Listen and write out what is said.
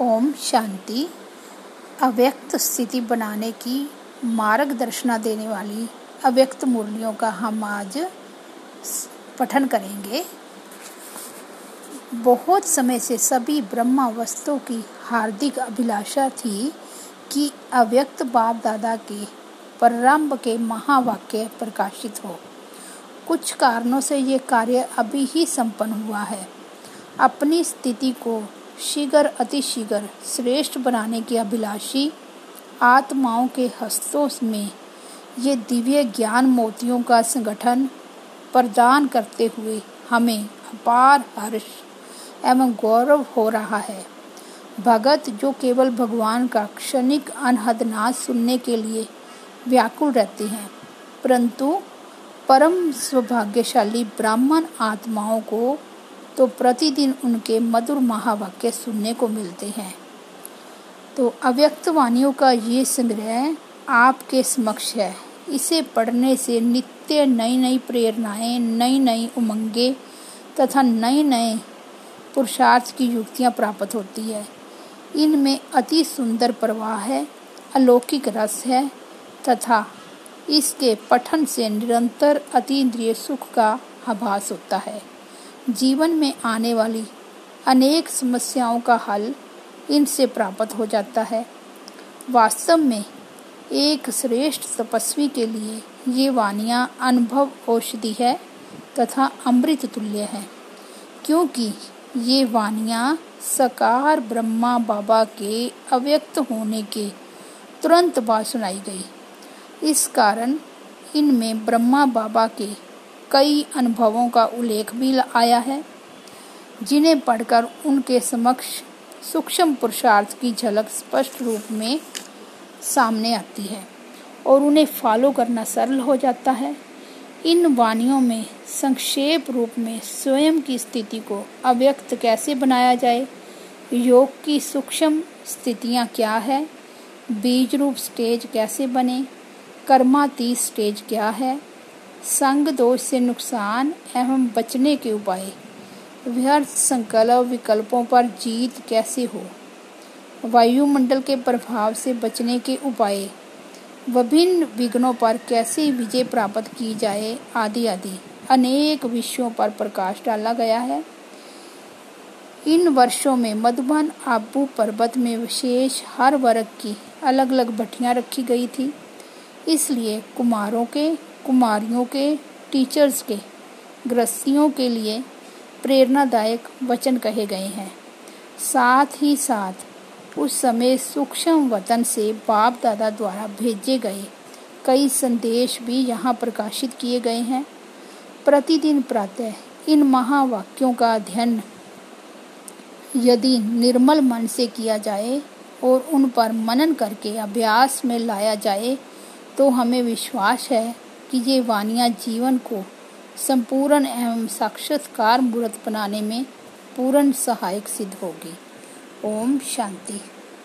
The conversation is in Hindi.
ओम शांति। अव्यक्त स्थिति बनाने की मार्गदर्शना देने वाली अव्यक्त मुरलियों का हम आज पठन करेंगे। बहुत समय से सभी ब्रह्मा वस्तुओं की हार्दिक अभिलाषा थी कि अव्यक्त बाप दादा के प्रारंभ के महावाक्य प्रकाशित हो। कुछ कारणों से ये कार्य अभी ही संपन्न हुआ है। अपनी स्थिति को शीघ्र अतिशीघ्र श्रेष्ठ बनाने की अभिलाषी आत्माओं के हस्तों में ये दिव्य ज्ञान मोतियों का संगठन प्रदान करते हुए हमें अपार हर्ष एवं गौरव हो रहा है। भगत, जो केवल भगवान का क्षणिक अनहद नाच सुनने के लिए व्याकुल रहते हैं, परंतु परम सौभाग्यशाली ब्राह्मण आत्माओं को तो प्रतिदिन उनके मधुर महावाक्य सुनने को मिलते हैं। तो अव्यक्त वाणियों का ये संग्रह आपके समक्ष है। इसे पढ़ने से नित्य नई नई प्रेरणाएँ नई नई उमंगे तथा नए नए पुरुषार्थ की युक्तियाँ प्राप्त होती है। इनमें अति सुंदर प्रवाह है, अलौकिक रस है तथा इसके पठन से निरंतर अतीन्द्रिय सुख का आभास होता है। जीवन में आने वाली अनेक समस्याओं का हल इनसे प्राप्त हो जाता है। वास्तव में एक श्रेष्ठ तपस्वी के लिए ये वानियाँ अनुभव औषधि है तथा अमृत तुल्य है, क्योंकि ये वानियाँ सकार ब्रह्मा बाबा के अव्यक्त होने के तुरंत बाद सुनाई गई। इस कारण इनमें ब्रह्मा बाबा के कई अनुभवों का उल्लेख भी आया है, जिन्हें पढ़कर उनके समक्ष सूक्ष्म पुरुषार्थ की झलक स्पष्ट रूप में सामने आती है और उन्हें फॉलो करना सरल हो जाता है। इन वाणियों में संक्षेप रूप में स्वयं की स्थिति को अव्यक्त कैसे बनाया जाए? योग की सूक्ष्म स्थितियाँ क्या है? बीज रूप स्टेज कैसे बने? कर्मातीत स्टेज क्या है? संग दोष से नुकसान एवं बचने के उपाय। व्यर्थ संकल्प विकल्पों पर जीत कैसे हो? वायुमंडल के प्रभाव से बचने के उपाय। विभिन्न विघ्नों पर कैसे विजय प्राप्त की जाए? आदि आदि। अनेक विषयों पर प्रकाश डाला गया है। इन वर्षों में मधुबन आबू पर्वत में विशेष हर वर्ग की अलग अलग भट्टियाँ रखी गई थी। इसलिए कुमारों के कुमारियों के टीचर्स के गृहस्थियों के लिए प्रेरणादायक वचन कहे गए हैं। साथ ही साथ, उस समय सूक्ष्म वतन से बाप दादा द्वारा भेजे गए कई संदेश भी यहाँ प्रकाशित किए गए हैं। प्रतिदिन प्रातः इन महावाक्यों का अध्ययन यदि निर्मल मन से किया जाए और उन पर मनन करके अभ्यास में लाया जाए तो हमें विश्वास है कि ये वानियाँ जीवन को संपूर्ण एवं साक्षात्कार मूर्त बनाने में पूर्ण सहायक सिद्ध होगी। ओम शांति।